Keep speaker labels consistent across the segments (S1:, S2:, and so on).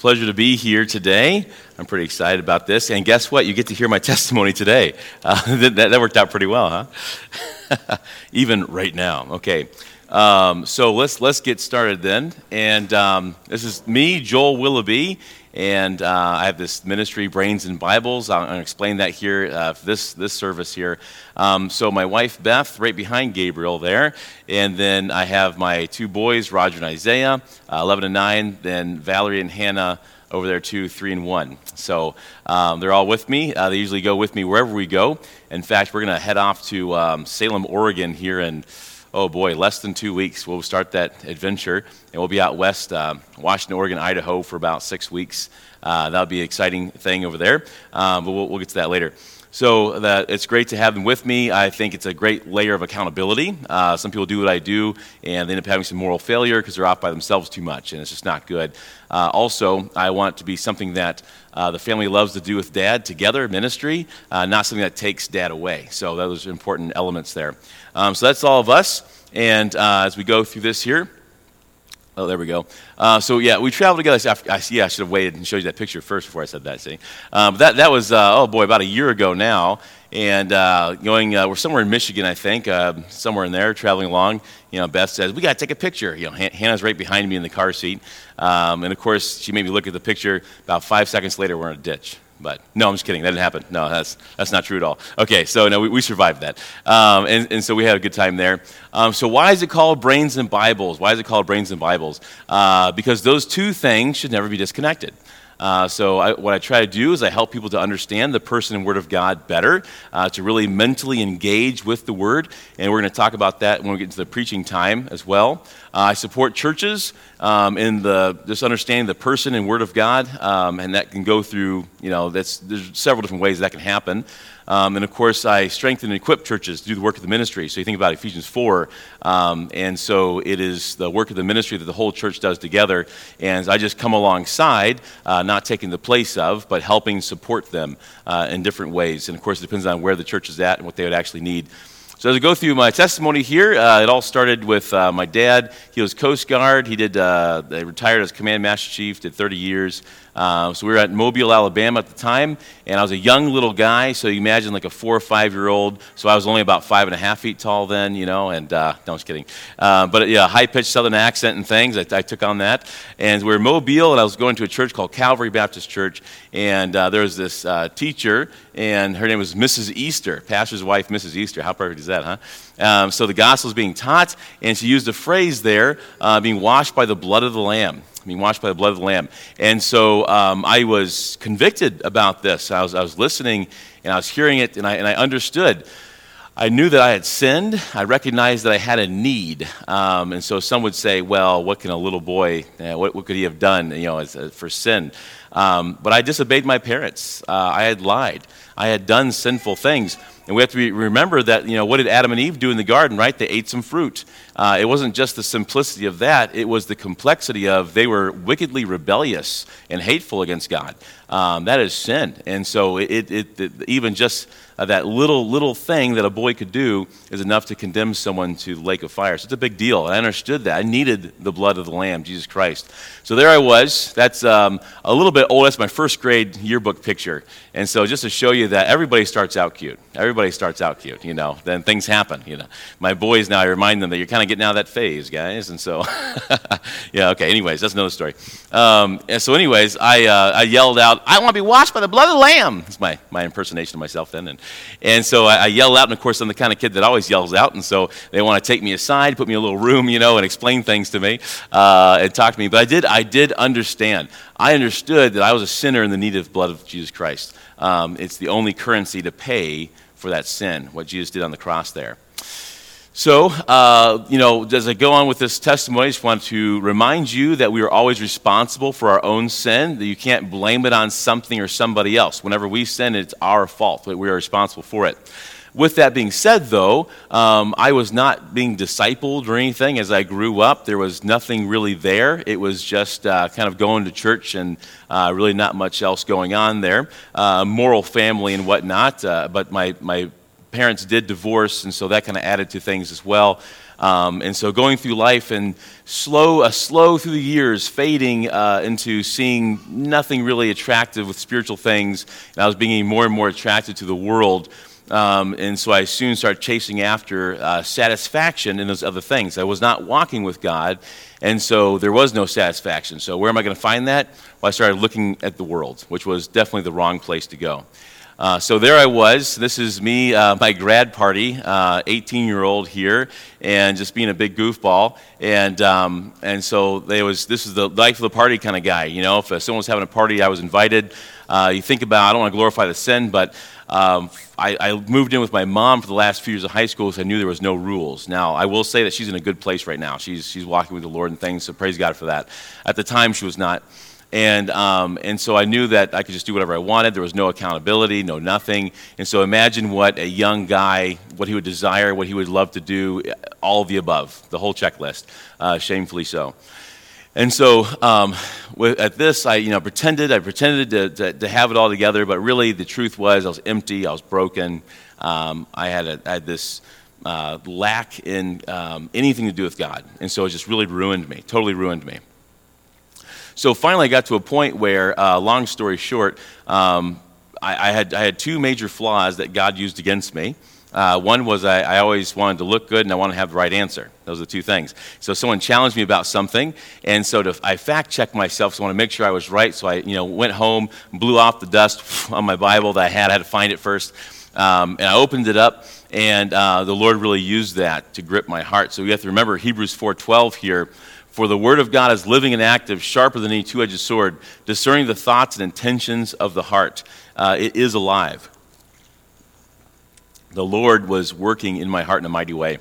S1: pleasure to be here today. I'm pretty excited about this. And guess what? You get to hear my testimony today. Uh, that, that, worked out pretty well, huh? Even right now. Okay. Um, so let's, let's get started then. And um, this is me, Joel Willoughby. And uh, I have this ministry, Brains and Bibles. I'll, to explain that here, uh, this, this service here. Um, so, my wife, Beth, right behind Gabriel there. And then I have my two boys, Roger and Isaiah, uh, 11 and 9. Then Valerie and Hannah over there, too, 3 and 1. So, um, they're all with me. Uh, they usually go with me wherever we go. In fact, we're going to head off to um, Salem, Oregon here in oh boy, less than two weeks, we'll start that adventure, and we'll be out west, uh, Washington, Oregon, Idaho for about six weeks. Uh, that'll be an exciting thing over there, um, but we'll, we'll, get to that later. So that it's great to have them with me. I think it's a great layer of accountability. Uh, some people do what I do, and they end up having some moral failure because they're off by themselves too much, and it's just not good. Uh, also, I want it to be something that uh, the family loves to do with dad together, ministry, uh, not something that takes dad away. So those are important elements there. Um, so that's all of us. And uh, as we go through this here, Oh, there we go. Uh, so yeah, we traveled together. I, see. I should have waited and showed you that picture first before I said that. See, um, that that was uh, oh boy, about a year ago now, and uh, going. Uh, we're somewhere in Michigan, I think, uh, somewhere in there, traveling along. You know, Beth says we got to take a picture. You know, Hannah's right behind me in the car seat, um, and of course, she made me look at the picture. About five seconds later, we're in a ditch. But no, I'm just kidding. That didn't happen. No, that's, that's not true at all. Okay, so no, we, we survived that. Um, and, and so we had a good time there. Um, so why is it called Brains and Bibles? Why is it called Brains and Bibles? Uh, because those two things should never be disconnected. Uh, so, I, what I try to do is I help people to understand the person and Word of God better, uh, to really mentally engage with the Word. And we're going to talk about that when we get into the preaching time as well. Uh, I support churches um, in the just understanding the person and Word of God, um, and that can go through, you know, that's, there's several different ways that can happen. Um, and of course, I strengthen and equip churches to do the work of the ministry. So you think about Ephesians 4. Um, and so it is the work of the ministry that the whole church does together. And I just come alongside, uh, not taking the place of, but helping support them uh, in different ways. And of course, it depends on where the church is at and what they would actually need. So as I go through my testimony here, uh, it all started with uh, my dad. He was Coast Guard. He did. Uh, retired as Command Master Chief. Did 30 years. Uh, so we were at Mobile, Alabama at the time, and I was a young little guy. So you imagine like a four or five year old. So I was only about five and a half feet tall then, you know. And uh, no, I'm just kidding. Uh, but yeah, high pitched Southern accent and things. I, I, took on that. And we were in Mobile, and I was going to a church called Calvary Baptist Church, and there was this teacher and her name was Mrs. Easter, pastor's wife, Mrs. Easter. How perfect is that, huh? Um, so the gospel is being taught, and she used a phrase there, uh, being washed by the blood of the Lamb. Being washed by the blood of the Lamb. And so um, I was convicted about this. I was, I was listening, and I was hearing it, and I, and I understood. I knew that I had sinned. I recognized that I had a need. Um, and so some would say, well, what can a little boy, uh, what, what, could he have done you know, as, uh, for sin? Um, but I disobeyed my parents. Uh, I had lied. I had done sinful things. And we have to be, remember that, you know, what did Adam and Eve do in the garden, right? They ate some fruit. Uh, it wasn't just the simplicity of that, it was the complexity of they were wickedly rebellious and hateful against God. Um, that is sin. And so it, it, it even just uh, that little, little thing that a boy could do is enough to condemn someone to the lake of fire. So it's a big deal. I understood that. I needed the blood of the Lamb, Jesus Christ. So there I was. That's um, a little bit old. That's my first grade yearbook picture. And so just to show you that everybody starts out cute. Everybody starts out cute, you know. Then things happen, you know. My boys now, I remind them that you're kind of getting out of that phase, guys. And so, yeah, okay. Anyways, that's another story. Um, and so, anyways, I, uh, I yelled out, I want to be washed by the blood of the Lamb. That's my, my impersonation of myself then. And and so I, I yell out, and of course, I'm the kind of kid that always yells out. And so they want to take me aside, put me in a little room, you know, and explain things to me uh, and talk to me. But I did, I did understand. I understood that I was a sinner in the need of the blood of Jesus Christ. Um, it's the only currency to pay for that sin, what Jesus did on the cross there. So, uh, you know, as I go on with this testimony, I just want to remind you that we are always responsible for our own sin, that you can't blame it on something or somebody else. Whenever we sin, it's our fault, that we are responsible for it. With that being said, though, um, I was not being discipled or anything as I grew up. There was nothing really there. It was just uh, kind of going to church and uh, really not much else going on there. Uh, moral family and whatnot. Uh, but my, my parents did divorce, and so that kind of added to things as well. Um, and so going through life and slow, uh, slow through the years, fading uh, into seeing nothing really attractive with spiritual things, and I was being more and more attracted to the world. Um, and so I soon started chasing after uh, satisfaction in those other things. I was not walking with God, and so there was no satisfaction. So where am I going to find that? Well, I started looking at the world, which was definitely the wrong place to go. Uh, so there I was. This is me, uh, my grad party, 18 uh, year old here, and just being a big goofball. And, um, and so they was, this is the life of the party kind of guy. You know, if uh, someone was having a party, I was invited. Uh, you think about, I don't want to glorify the sin, but um, I, I, moved in with my mom for the last few years of high school because I knew there was no rules. Now, I will say that she's in a good place right now. She's, she's walking with the Lord and things, so praise God for that. At the time, she was not. And, um, and so I knew that I could just do whatever I wanted. There was no accountability, no nothing. And so imagine what a young guy, what he would desire, what he would love to do, all of the above, the whole checklist, uh, shamefully so. And so um, at this, I you know, pretended, I pretended to, to, to, have it all together, but really the truth was I was empty, I was broken. Um, I, had a, I had this uh, lack in um, anything to do with God. And so it just really ruined me, totally ruined me. So finally, I got to a point where, uh, long story short, um, I, I, had, I had two major flaws that God used against me. Uh, one was I, I, always wanted to look good and I wanted to have the right answer. Those are the two things. So someone challenged me about something, and so to, I fact checked myself, so I want to make sure I was right. So I you know, went home, blew off the dust on my Bible that I had. I had to find it first. Um, and I opened it up, and uh, the Lord really used that to grip my heart. So we have to remember Hebrews 4.12 here for the word of God is living and active, sharper than any two edged sword, discerning the thoughts and intentions of the heart. Uh, it is alive. The Lord was working in my heart in a mighty way.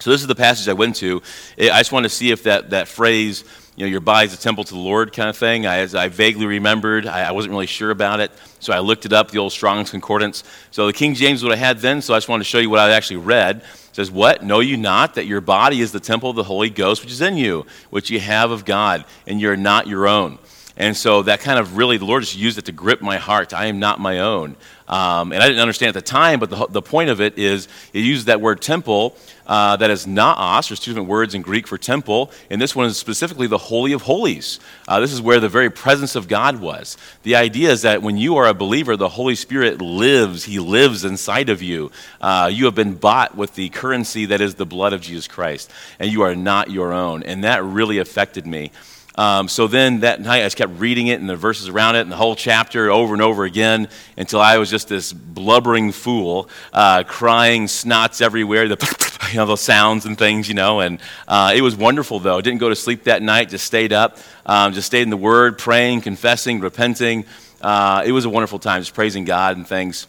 S1: So, this is the passage I went to. I just want to see if that, that phrase, you know, your body is a temple to the Lord kind of thing, I, as I vaguely remembered, I, I, wasn't really sure about it. So, I looked it up, the old Strong's Concordance. So, the King James is what I had then, so I just wanted to show you what I actually read says, What? Know you not that your body is the temple of the Holy Ghost, which is in you, which you have of God, and you're not your own. And so that kind of really, the Lord just used it to grip my heart. I am not my own. Um, and I didn't understand at the time, but the, the point of it is it uses that word temple uh, that is naos. There's two different words in Greek for temple, and this one is specifically the Holy of Holies. Uh, this is where the very presence of God was. The idea is that when you are a believer, the Holy Spirit lives. He lives inside of you. Uh, you have been bought with the currency that is the blood of Jesus Christ, and you are not your own. And that really affected me. Um, so then that night I just kept reading it and the verses around it and the whole chapter over and over again until I was just this blubbering fool, uh, crying snots everywhere, the, you know, the sounds and things, you know. And uh, it was wonderful though. Didn't go to sleep that night, just stayed up, um, just stayed in the Word, praying, confessing, repenting. Uh, it was a wonderful time, just praising God and things.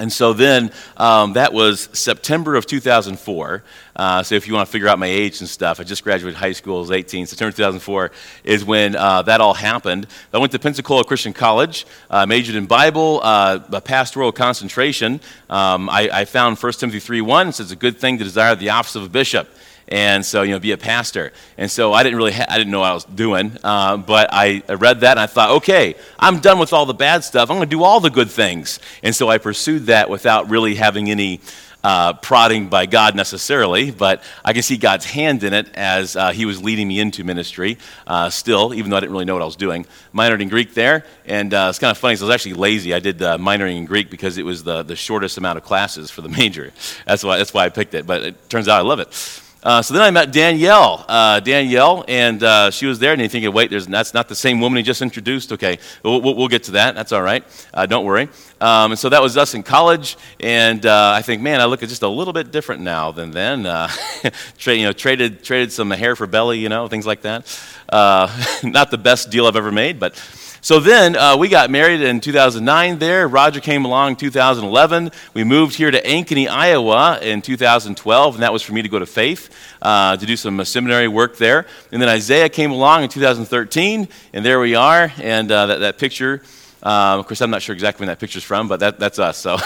S1: And so then um, that was September of 2004. Uh, so if you want to figure out my age and stuff, I just graduated high school, I was 18. September 2004 is when uh, that all happened. I went to Pensacola Christian College, uh, majored in Bible, uh, a pastoral concentration. Um, I, I, found 1 Timothy 3.1 says it's a good thing to desire the office of a bishop and so you know be a pastor. And so i didn't really ha- i didn't know what i was doing uh, but I, I, read that and i thought okay i'm done with all the bad stuff. I'm going to do all the good things. And so i pursued that without really having any uh, prodding by god necessarily but i can see god's hand in it as uh, he was leading me into ministry uh, still even though i didn't really know what i was doing. Minored in greek there and uh, it's kind of funny so i was actually lazy. I did uh, minoring in greek because it was the, the shortest amount of classes for the major. That's why, that's why i picked it but it turns out i love it uh, so then I met Danielle, uh, Danielle, and uh, she was there. And you thinking, wait, that's not the same woman he just introduced. Okay, we'll, we'll get to that. That's all right. Uh, don't worry. Um, and so that was us in college. And uh, I think, man, I look just a little bit different now than then. Uh, tra- you know, traded traded some hair for belly, you know, things like that. not the best deal I've ever made, but so then uh, we got married in 2009 there. Roger came along in 2011. We moved here to Ankeny, Iowa in 2012, and that was for me to go to Faith uh, to do some uh, seminary work there. And then Isaiah came along in 2013, and there we are. And uh, that, that picture Um, of course, I'm not sure exactly when that picture's from, but that, that's us. So,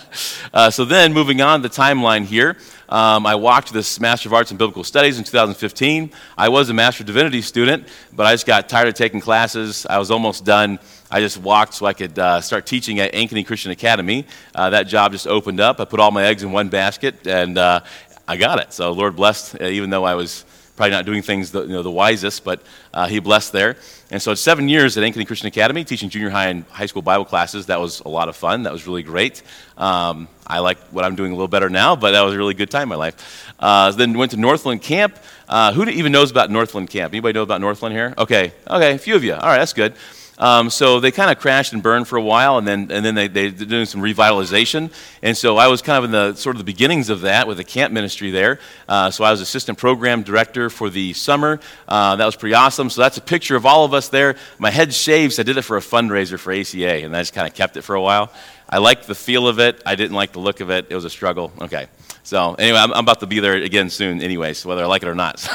S1: uh, so then moving on the timeline here, um, I walked this Master of Arts in Biblical Studies in 2015. I was a Master of Divinity student, but I just got tired of taking classes. I was almost done. I just walked so I could uh, start teaching at Ankeny Christian Academy. Uh, that job just opened up. I put all my eggs in one basket, and uh, I got it. So Lord blessed, uh, even though I was probably not doing things the, you know, the wisest, but uh, he blessed there. And so it's seven years at Ankeny Christian Academy teaching junior high and high school Bible classes. That was a lot of fun. That was really great. Um, I like what I'm doing a little better now, but that was a really good time in my life. Uh, then went to Northland Camp. Uh, who even knows about Northland Camp? Anybody know about Northland here? Okay, okay, a few of you. All right, that's good. Um, so they kind of crashed and burned for a while, and then, and then they, they, they're doing some revitalization. And so I was kind of in the sort of the beginnings of that with the camp ministry there. Uh, so I was assistant program director for the summer. Uh, that was pretty awesome. So that's a picture of all of us there. My head shaves. I did it for a fundraiser for ACA, and I just kind of kept it for a while. I liked the feel of it. I didn't like the look of it. It was a struggle. Okay. So anyway, I'm, I'm about to be there again soon, anyways, whether I like it or not.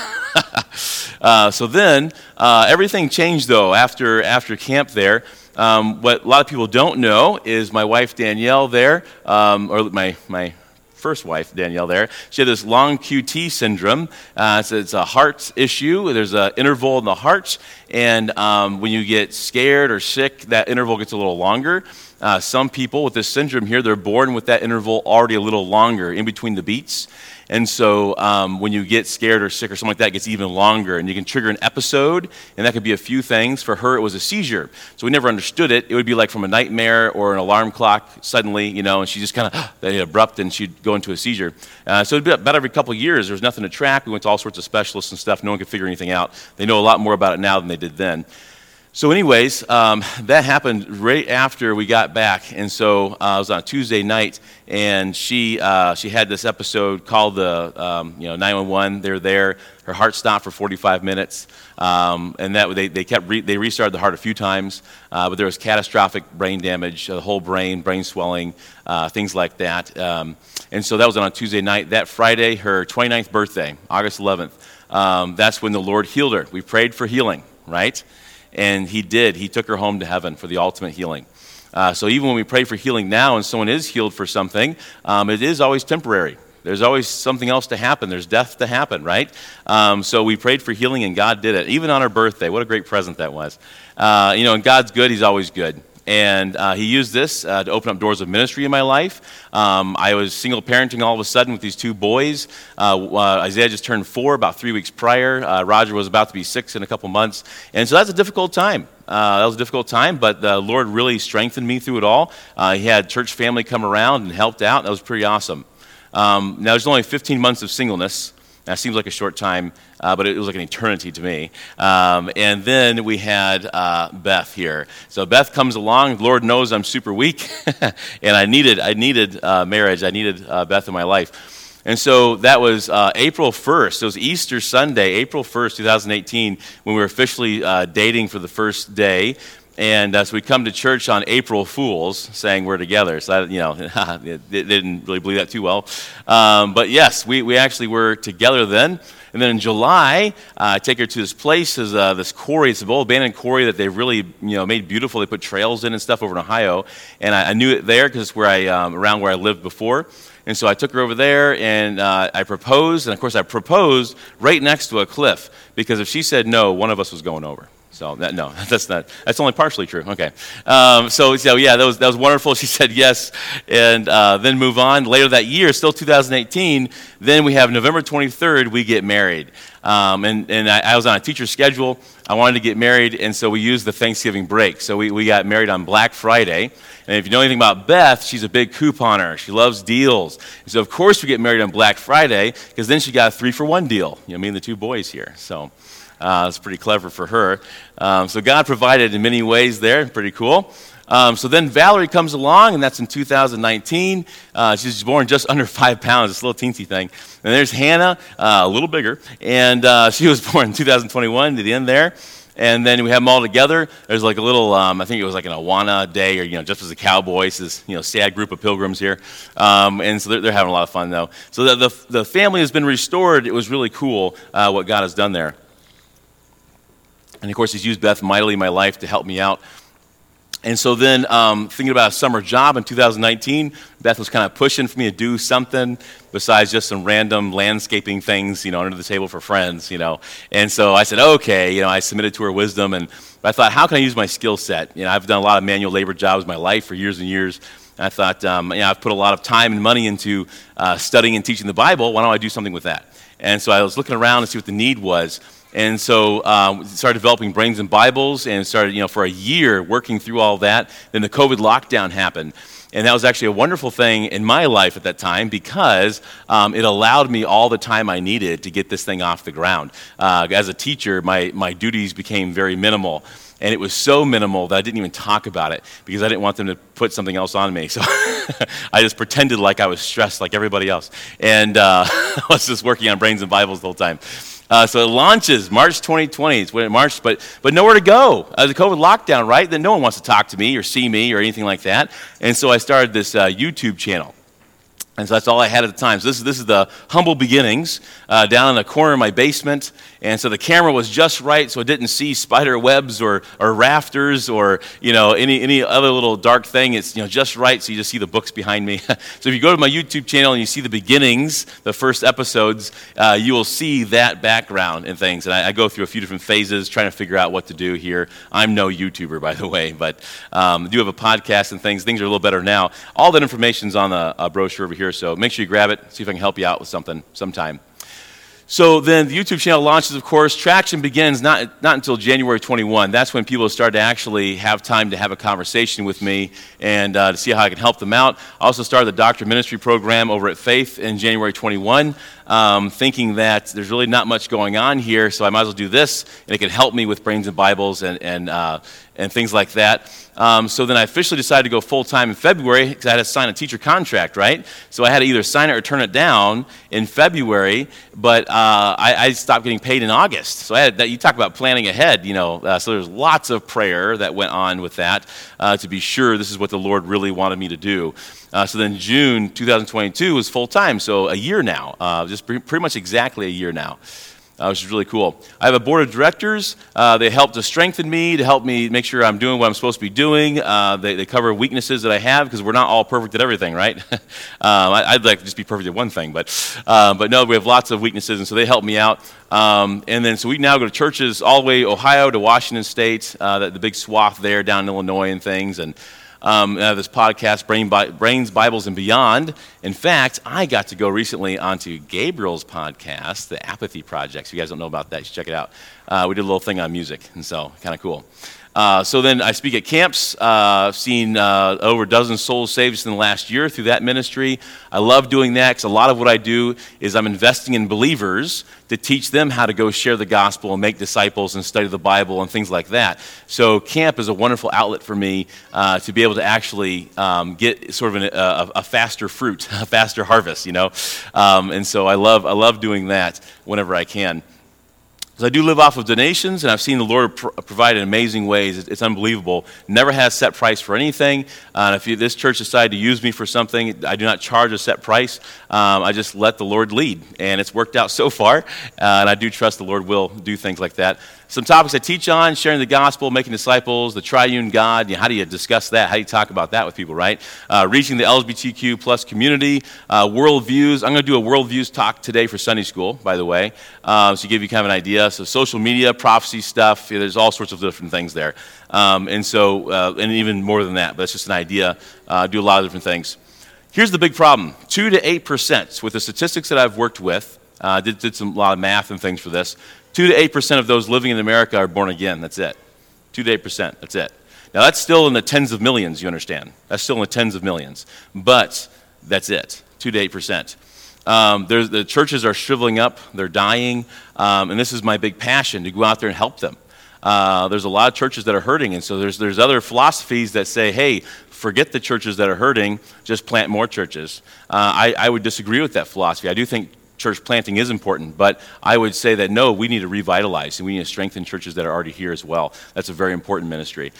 S1: uh, so then uh, everything changed though after after camp there. Um, what a lot of people don't know is my wife Danielle there, um, or my my first wife, Danielle, there. She had this long QT syndrome. Uh, so it's a heart issue. There's an interval in the heart, and um, when you get scared or sick, that interval gets a little longer. Uh, some people with this syndrome here, they're born with that interval already a little longer in between the beats. And so um, when you get scared or sick or something like that, it gets even longer. And you can trigger an episode, and that could be a few things. For her, it was a seizure. So we never understood it. It would be like from a nightmare or an alarm clock suddenly, you know, and she just kind of, abrupt, and she'd go into a seizure. Uh, so it'd be about every couple of years. There was nothing to track. We went to all sorts of specialists and stuff. No one could figure anything out. They know a lot more about it now than they did then. So, anyways, um, that happened right after we got back, and so uh, it was on a Tuesday night, and she uh, she had this episode called the um, you know 911. They're there. Her heart stopped for 45 minutes, um, and that they, they kept re- they restarted the heart a few times, uh, but there was catastrophic brain damage, the whole brain, brain swelling, uh, things like that. Um, and so that was on a Tuesday night. That Friday, her 29th birthday, August 11th. Um, that's when the Lord healed her. We prayed for healing, right? And he did. He took her home to heaven for the ultimate healing. Uh, so even when we pray for healing now and someone is healed for something, um, it is always temporary. There's always something else to happen. There's death to happen, right? Um, so we prayed for healing and God did it, even on her birthday. What a great present that was. Uh, you know, and God's good, He's always good and uh, he used this uh, to open up doors of ministry in my life. Um, I was single parenting all of a sudden with these two boys. Uh, uh Isaiah just turned four about three weeks prior. Uh, Roger was about to be six in a couple months. And so that's a difficult time. Uh, that was a difficult time, but the Lord really strengthened me through it all. he had church family come around and helped out. That was pretty awesome. Um, now, there's only 15 months of singleness. That seems like a short time, uh, but it was like an eternity to me. Um, and then we had uh, Beth here. So Beth comes along. Lord knows I'm super weak, and I needed I needed uh, marriage. I needed uh, Beth in my life. And so that was uh, April 1st. It was Easter Sunday, April 1st, 2018, when we were officially uh, dating for the first day. And uh, so we come to church on April Fools, saying we're together. So, I, you know, they didn't really believe that too well. Um, but yes, we, we actually were together then. And then in July, uh, I take her to this place, is uh, this quarry. It's an old abandoned quarry that they've really, you know, made beautiful. They put trails in and stuff over in Ohio. And I, I knew it there because it's where I, um, around where I lived before. And so I took her over there and uh, I proposed. And of course, I proposed right next to a cliff because if she said no, one of us was going over. So that, no, that's not. That's only partially true. Okay. Um, so, so yeah, that was that was wonderful. She said yes, and uh, then move on. Later that year, still 2018. Then we have November 23rd. We get married, um, and and I, I, was on a teacher schedule. I wanted to get married, and so we used the Thanksgiving break. So we, we got married on Black Friday. And if you know anything about Beth, she's a big couponer. She loves deals. And so of course we get married on Black Friday because then she got a three for one deal. You know, me and the two boys here. So. Uh, it's pretty clever for her. Um, so God provided in many ways there. Pretty cool. Um, so then Valerie comes along, and that's in 2019. Uh, she's born just under five pounds, this little teensy thing. And there's Hannah, uh, a little bigger, and uh, she was born in 2021 to the end there. And then we have them all together. There's like a little, um, I think it was like an Awana day, or you know, just as a cowboy. It's this you know sad group of pilgrims here, um, and so they're, they're, having a lot of fun though. So the, the, the family has been restored. It was really cool uh, what God has done there. And of course, He's used Beth mightily in my life to help me out And so then, um, thinking about a summer job in 2019, Beth was kind of pushing for me to do something besides just some random landscaping things, you know, under the table for friends, you know. And so I said, okay, you know, I submitted to her wisdom, and I thought, how can I use my skill set? You know, I've done a lot of manual labor jobs in my life for years and years. And I thought, um, you know, I've put a lot of time and money into uh, studying and teaching the Bible. Why don't I do something with that? And so I was looking around to see what the need was. And so um, started developing Brains and Bibles and started, you know, for a year working through all that. Then the COVID lockdown happened. And that was actually a wonderful thing in my life at that time because um, it allowed me all the time I needed to get this thing off the ground. Uh, as a teacher, my, my duties became very minimal. And it was so minimal that I didn't even talk about it because I didn't want them to put something else on me. So I just pretended like I was stressed like everybody else. And uh, I was just working on Brains and Bibles the whole time. Uh, so it launches March 2020. It's when it marched, but, but nowhere to go. Uh, the COVID lockdown, right? Then no one wants to talk to me or see me or anything like that. And so I started this uh, YouTube channel. And so that's all I had at the time. So this is, this is the humble beginnings uh, down in the corner of my basement. And so the camera was just right so it didn't see spider webs or, or rafters or, you know, any, any other little dark thing. It's, you know, just right so you just see the books behind me. so if you go to my YouTube channel and you see the beginnings, the first episodes, uh, you will see that background and things. And I, I, go through a few different phases trying to figure out what to do here. I'm no YouTuber, by the way, but um, I do have a podcast and things. Things are a little better now. All that information's on the uh, brochure over here here, so make sure you grab it, see if I can help you out with something sometime. So then the YouTube channel launches, of course. Traction begins not, not until January 21. That's when people start to actually have time to have a conversation with me and uh, to see how I can help them out. I also started the Doctor Ministry program over at Faith in January 21, um, thinking that there's really not much going on here, so I might as well do this, and it can help me with Brains and Bibles and, and, uh, and things like that. Um, so then I officially decided to go full time in February because I had to sign a teacher contract, right? So I had to either sign it or turn it down in February, but uh, I, I, stopped getting paid in August. So I had that. You talk about planning ahead, you know. Uh, so there's lots of prayer that went on with that uh, to be sure this is what the Lord really wanted me to do. Uh, so then June 2022 was full time, so a year now, uh, just pretty much exactly a year now uh, which is really cool. I have a board of directors. Uh, they help to strengthen me, to help me make sure I'm doing what I'm supposed to be doing. Uh, they, they, cover weaknesses that I have because we're not all perfect at everything, right? um, I, would like to just be perfect at one thing, but, uh, but no, we have lots of weaknesses, and so they help me out. Um, and then, so we now go to churches all the way Ohio to Washington State, uh, the, the, big swath there down in Illinois and things. And um, uh, this podcast, Brain Bi- Brains, Bibles, and Beyond. In fact, I got to go recently onto Gabriel's podcast, The Apathy Project. If you guys don't know about that, you should check it out. Uh, we did a little thing on music, and so kind of cool. Uh, so then I speak at camps. Uh, I've seen uh, over a dozen souls saved in the last year through that ministry. I love doing that because a lot of what I do is I'm investing in believers to teach them how to go share the gospel and make disciples and study the Bible and things like that. So camp is a wonderful outlet for me uh, to be able to actually um, get sort of an, a, a, faster fruit, a faster harvest, you know. Um, and so I love I love doing that whenever I can. I do live off of donations, and I've seen the Lord provide in amazing ways. It's, it's unbelievable. Never has set price for anything. Uh, if you, this church decided to use me for something, I do not charge a set price. Um, I just let the Lord lead, and it's worked out so far. Uh, and I do trust the Lord will do things like that. Some topics I teach on sharing the gospel, making disciples, the triune God. You know, how do you discuss that? How do you talk about that with people, right? Uh, reaching the LGBTQ plus community, uh, worldviews. I'm going to do a worldviews talk today for Sunday school, by the way, uh, so give you kind of an idea. So, social media, prophecy stuff, yeah, there's all sorts of different things there. Um, and so, uh, and even more than that, but it's just an idea. Uh, do a lot of different things. Here's the big problem 2 to 8% with the statistics that I've worked with. Uh, did, did some, a lot of math and things for this. 2 to 8% of those living in America are born again. That's it. 2 to 8%. That's it. Now, that's still in the tens of millions, you understand. That's still in the tens of millions. But that's it 2 to 8%. Um, the churches are shriveling up, they're dying, um, and this is my big passion to go out there and help them. Uh, there's a lot of churches that are hurting, and so there's, there's other philosophies that say, hey, forget the churches that are hurting, just plant more churches. Uh, I, I would disagree with that philosophy. I do think church planting is important, but I would say that no, we need to revitalize and we need to strengthen churches that are already here as well. That's a very important ministry.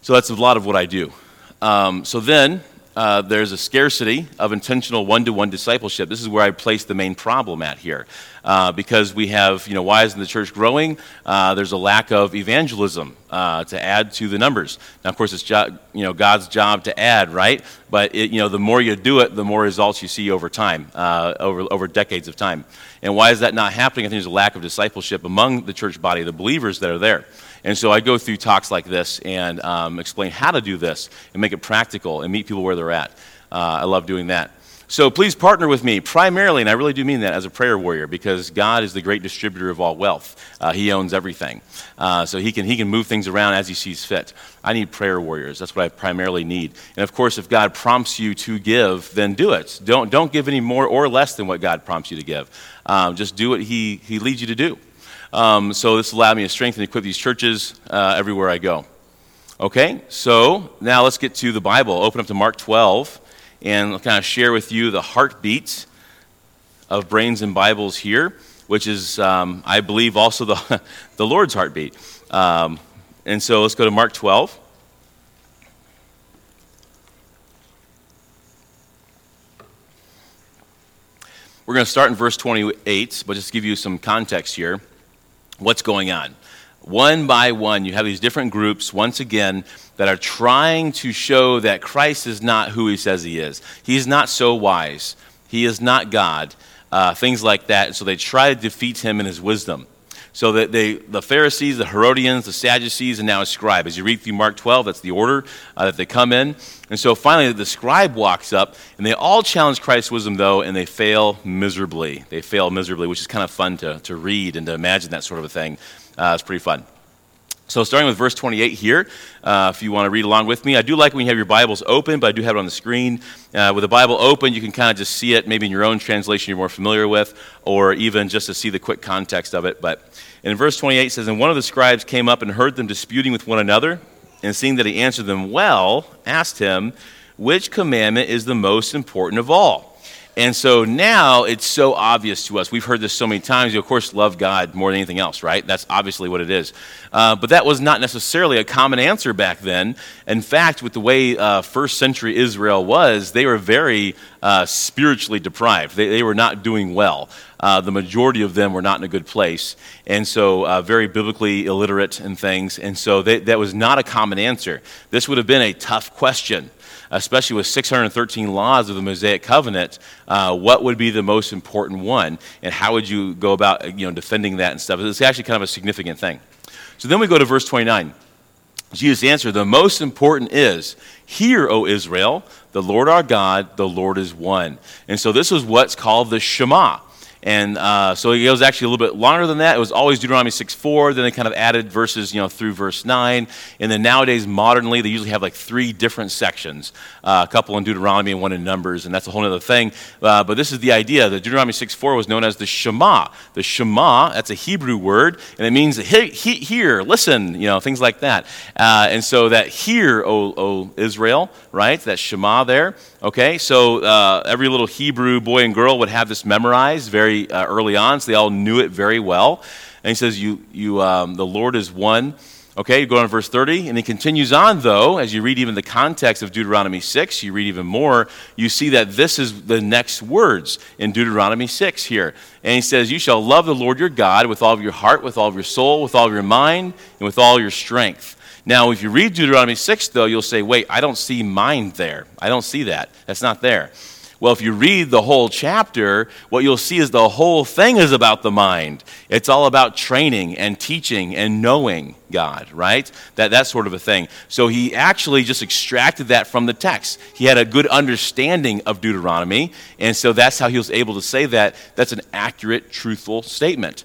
S1: So that's a lot of what I do. Um, so then, uh, there's a scarcity of intentional one-to-one discipleship. This is where I place the main problem at here, uh, because we have, you know, why isn't the church growing? Uh, there's a lack of evangelism uh, to add to the numbers. Now, of course, it's jo- you know God's job to add, right? But it, you know, the more you do it, the more results you see over time, uh, over over decades of time. And why is that not happening? I think there's a lack of discipleship among the church body, the believers that are there. And so I go through talks like this and um, explain how to do this and make it practical and meet people where they're at. Uh, I love doing that. So please partner with me primarily, and I really do mean that as a prayer warrior, because God is the great distributor of all wealth. Uh, he owns everything. Uh, so he can, he can move things around as he sees fit. I need prayer warriors. That's what I primarily need. And of course, if God prompts you to give, then do it. Don't, don't give any more or less than what God prompts you to give. Um, just do what he, he leads you to do. Um, so this allowed me to strengthen and equip these churches uh, everywhere I go. Okay, so now let's get to the Bible. Open up to Mark 12, and I'll kind of share with you the heartbeat of Brains and Bibles here, which is, um, I believe, also the, the Lord's heartbeat. Um, and so let's go to Mark 12. We're going to start in verse 28, but just to give you some context here what's going on. One by one, you have these different groups, once again, that are trying to show that Christ is not who he says he is. He's not so wise. He is not God. Uh, things like that. So they try to defeat him in his wisdom. So that they, the Pharisees, the Herodians, the Sadducees, and now a scribe. As you read through Mark 12, that's the order uh, that they come in. And so finally, the scribe walks up, and they all challenge Christ's wisdom, though, and they fail miserably. They fail miserably, which is kind of fun to, to read and to imagine that sort of a thing. Uh, it's pretty fun. So, starting with verse 28 here, uh, if you want to read along with me, I do like when you have your Bibles open, but I do have it on the screen. Uh, with the Bible open, you can kind of just see it, maybe in your own translation you're more familiar with, or even just to see the quick context of it. But in verse 28, it says, And one of the scribes came up and heard them disputing with one another, and seeing that he answered them well, asked him, Which commandment is the most important of all? And so now it's so obvious to us. We've heard this so many times. You, of course, love God more than anything else, right? That's obviously what it is. Uh, but that was not necessarily a common answer back then. In fact, with the way uh, first century Israel was, they were very uh, spiritually deprived. They, they, were not doing well. Uh, the majority of them were not in a good place. And so, uh, very biblically illiterate and things. And so, they, that was not a common answer. This would have been a tough question especially with 613 laws of the Mosaic Covenant, uh, what would be the most important one, and how would you go about you know, defending that and stuff? It's actually kind of a significant thing. So then we go to verse 29. Jesus answered, The most important is, Hear, O Israel, the Lord our God, the Lord is one. And so this is what's called the Shema. And uh, so it was actually a little bit longer than that. It was always Deuteronomy 6 4. Then they kind of added verses, you know, through verse 9. And then nowadays, modernly, they usually have like three different sections uh, a couple in Deuteronomy and one in Numbers. And that's a whole other thing. Uh, but this is the idea. that Deuteronomy 6 4 was known as the Shema. The Shema, that's a Hebrew word. And it means he, he, hear, listen, you know, things like that. Uh, and so that hear, O, o Israel, right? That Shema there. Okay, so uh, every little Hebrew boy and girl would have this memorized very uh, early on, so they all knew it very well. And he says, "You, you, um, the Lord is one." Okay, you go on to verse 30, and he continues on, though, as you read even the context of Deuteronomy 6, you read even more, you see that this is the next words in Deuteronomy 6 here. And he says, You shall love the Lord your God with all of your heart, with all of your soul, with all of your mind, and with all your strength. Now, if you read Deuteronomy 6, though, you'll say, wait, I don't see mind there. I don't see that. That's not there. Well, if you read the whole chapter, what you'll see is the whole thing is about the mind. It's all about training and teaching and knowing God, right? That, that sort of a thing. So he actually just extracted that from the text. He had a good understanding of Deuteronomy, and so that's how he was able to say that. That's an accurate, truthful statement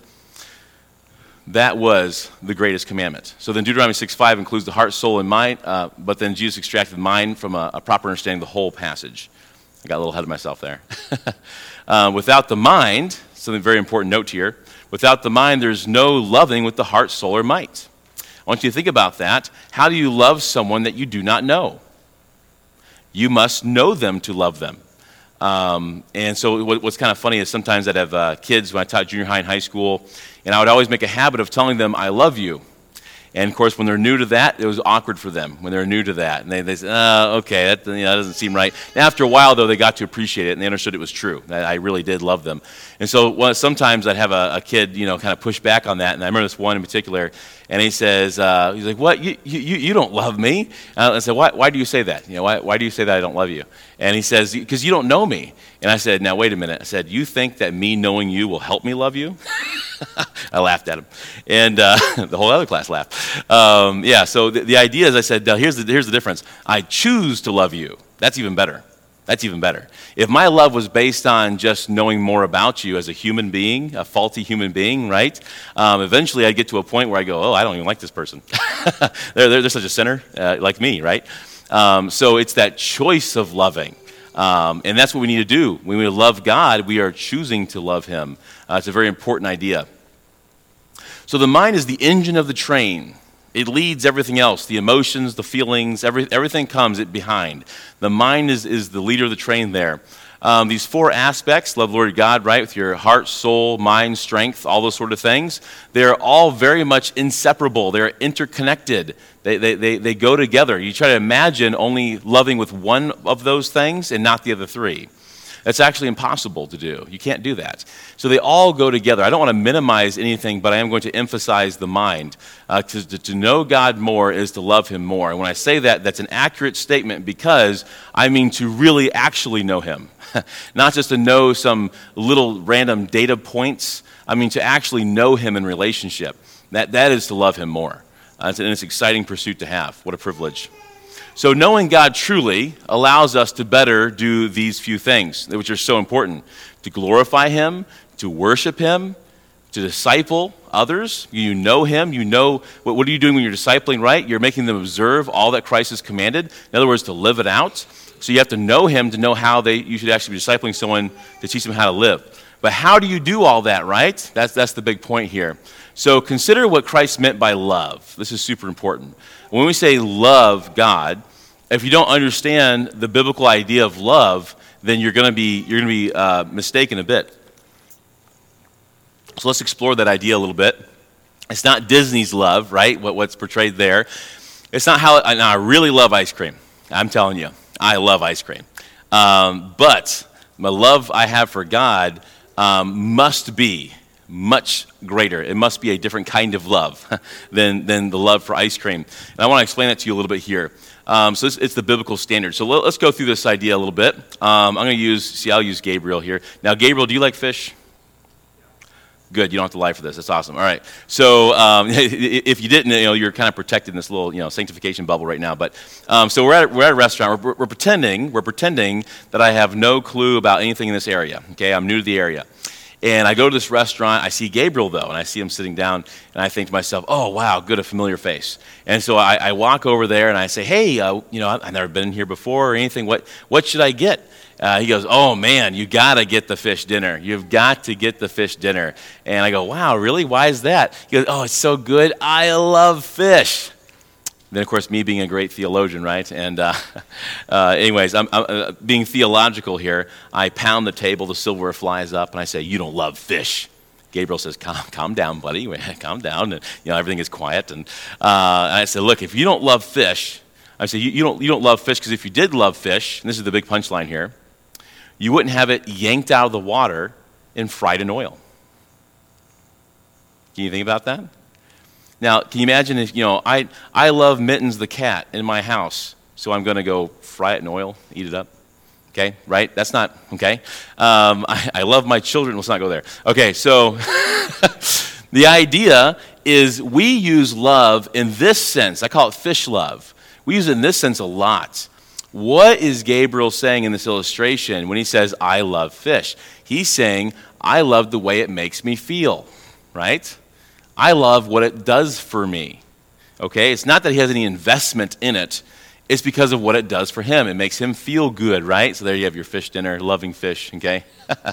S1: that was the greatest commandment. So then Deuteronomy 6.5 includes the heart, soul, and mind, uh, but then Jesus extracted mind from a, a, proper understanding of the whole passage. I got a little ahead of myself there. uh, without the mind, something very important note here, without the mind, there's no loving with the heart, soul, or might. I want you to think about that. How do you love someone that you do not know? You must know them to love them. Um, and so what, what's kind of funny is sometimes I'd have uh, kids when I taught junior high and high school, and I would always make a habit of telling them, I love you. And of course, when they're new to that, it was awkward for them when they're new to that. And they, they said, oh, okay, that, you know, that doesn't seem right. And after a while, though, they got to appreciate it and they understood it was true. That I really did love them. And so well, sometimes I'd have a, a, kid, you know, kind of push back on that. And I remember this one in particular, and he says, uh, he's like, what, you, you, you don't love me? And I said, why, why do you say that? You know, why, why do you say that I don't love you? And he says, because you don't know me. And I said, now wait a minute. I said, you think that me knowing you will help me love you? I laughed at him. And uh, the whole other class laughed. Um, yeah, so the, the, idea is I said, here's the, here's the difference. I choose to love you. That's even better. That's even better. If my love was based on just knowing more about you as a human being, a faulty human being, right? Um, eventually I'd get to a point where I go, oh, I don't even like this person. they're, they're, they're, such a sinner, uh, like me, right? Um, so it's that choice of loving. Um, and that's what we need to do. When we love God, we are choosing to love Him. Uh, it's a very important idea. So the mind is the engine of the train. It leads everything else the emotions, the feelings, every, everything comes it behind. The mind is, is the leader of the train there. Um, these four aspects love Lord God, right, with your heart, soul, mind, strength, all those sort of things they're all very much inseparable. They're interconnected, they, they, they, they go together. You try to imagine only loving with one of those things and not the other three. That's actually impossible to do. You can't do that. So they all go together. I don't want to minimize anything, but I am going to emphasize the mind. Uh, to, to know God more is to love Him more. And when I say that, that's an accurate statement because I mean to really actually know Him. Not just to know some little random data points. I mean to actually know Him in relationship. That, that is to love Him more. Uh, and it's an exciting pursuit to have. What a privilege. So, knowing God truly allows us to better do these few things, which are so important to glorify Him, to worship Him, to disciple others. You know Him. You know what, what are you doing when you're discipling, right? You're making them observe all that Christ has commanded. In other words, to live it out. So, you have to know Him to know how they, you should actually be discipling someone to teach them how to live. But how do you do all that, right? That's, that's the big point here. So, consider what Christ meant by love. This is super important. When we say love God, if you don't understand the biblical idea of love, then you're going to be, you're going to be uh, mistaken a bit. So let's explore that idea a little bit. It's not Disney's love, right? What, what's portrayed there. It's not how, I really love ice cream. I'm telling you, I love ice cream. Um, but the love I have for God um, must be much greater. It must be a different kind of love than, than the love for ice cream. And I want to explain that to you a little bit here. Um, so it's, it's, the biblical standard. So let, us go through this idea a little bit. Um, I'm going to use, see, I'll use Gabriel here. Now, Gabriel, do you like fish? Good, you don't have to lie for this. That's awesome. All right. So um, if you didn't, you know, you're kind of protected in this little, you know, sanctification bubble right now. But um, so we're at, we're at a restaurant. We're, we're pretending, we're pretending that I have no clue about anything in this area. Okay, I'm new to the area. And I go to this restaurant. I see Gabriel, though, and I see him sitting down, and I think to myself, oh, wow, good, a familiar face. And so I, I walk over there and I say, hey, uh, you know, I've never been here before or anything. What, what should I get? Uh, he goes, Oh man, you got to get the fish dinner. You've got to get the fish dinner. And I go, Wow, really? Why is that? He goes, Oh, it's so good. I love fish. Then, of course, me being a great theologian, right? And, uh, uh, anyways, I'm, I'm uh, being theological here. I pound the table, the silverware flies up, and I say, You don't love fish. Gabriel says, Calm, calm down, buddy. calm down. And, you know, everything is quiet. And, uh, I said, Look, if you don't love fish, I said, you, you, don't, you don't love fish because if you did love fish, and this is the big punchline here, you wouldn't have it yanked out of the water and fried in oil. Can you think about that? Now, can you imagine if, you know, I, I love Mittens the cat in my house, so I'm going to go fry it in oil, eat it up? Okay, right? That's not, okay? Um, I, I love my children. Let's not go there. Okay, so the idea is we use love in this sense. I call it fish love. We use it in this sense a lot. What is Gabriel saying in this illustration when he says, I love fish? He's saying, I love the way it makes me feel, right? I love what it does for me. Okay? It's not that he has any investment in it, it's because of what it does for him. It makes him feel good, right? So there you have your fish dinner, loving fish, okay?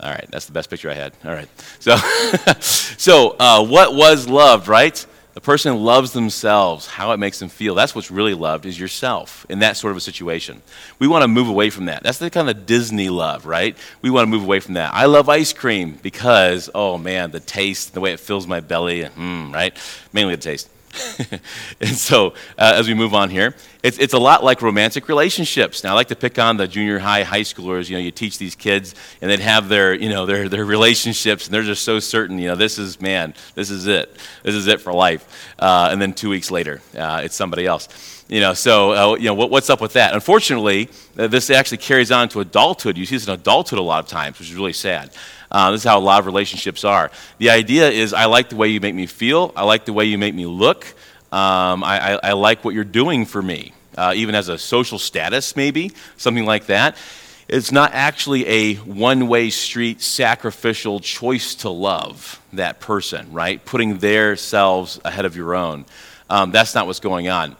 S1: All right, that's the best picture I had. All right. So, so uh, what was loved, right? The person loves themselves, how it makes them feel. That's what's really loved is yourself in that sort of a situation. We want to move away from that. That's the kind of Disney love, right? We want to move away from that. I love ice cream because, oh man, the taste, the way it fills my belly, mm, right? Mainly the taste. and so, uh, as we move on here, it's, it's a lot like romantic relationships. Now, I like to pick on the junior high, high schoolers. You know, you teach these kids, and they'd have their, you know, their, their relationships, and they're just so certain, you know, this is, man, this is it. This is it for life. Uh, and then two weeks later, uh, it's somebody else. You know, so, uh, you know, what, what's up with that? Unfortunately, uh, this actually carries on to adulthood. You see this in adulthood a lot of times, which is really sad. Uh, this is how a lot of relationships are. The idea is I like the way you make me feel, I like the way you make me look, um, I, I, I, like what you're doing for me, uh, even as a social status, maybe, something like that. It's not actually a one way street sacrificial choice to love that person, right? Putting their selves ahead of your own. Um, that's not what's going on.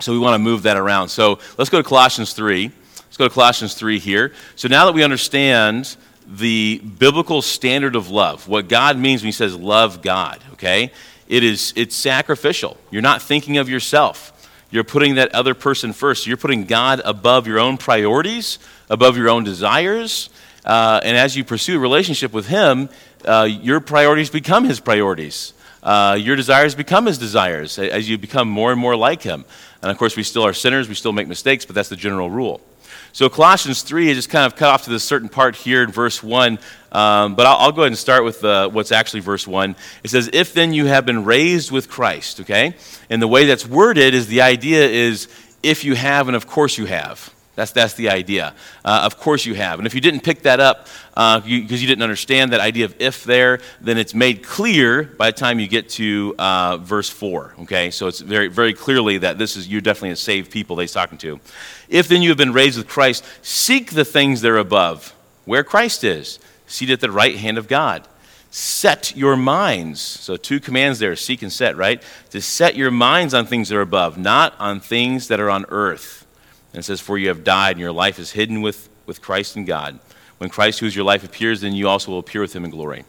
S1: So we want to move that around. So let's go to Colossians 3. Let's go to Colossians 3 here. So now that we understand the biblical standard of love, what God means when He says love God, okay? It is it's sacrificial. You're not thinking of yourself. You're putting that other person first. You're putting God above your own priorities, above your own desires. Uh, and as you pursue a relationship with Him, uh, your priorities become His priorities. Uh, your desires become His desires as you become more and more like Him. And of course, we still are sinners, we still make mistakes, but that's the general rule. So Colossians 3 is just kind of cut off to this certain part here in verse 1. Um, but I'll, I'll, go ahead and start with uh, what's actually verse 1. It says, If then you have been raised with Christ, okay? And the way that's worded is the idea is if you have, and of course you have. That's, that's the idea. Uh, of course you have. And if you didn't pick that up because uh, you, you, didn't understand that idea of if there, then it's made clear by the time you get to uh, verse 4. Okay? So it's very, very clearly that this is, you're definitely a saved people that he's talking to. If then you have been raised with Christ, seek the things that are above, where Christ is, seated at the right hand of God. Set your minds. So, two commands there seek and set, right? To set your minds on things that are above, not on things that are on earth. And it says, For you have died, and your life is hidden with, with Christ in God. When Christ, who is your life, appears, then you also will appear with him in glory.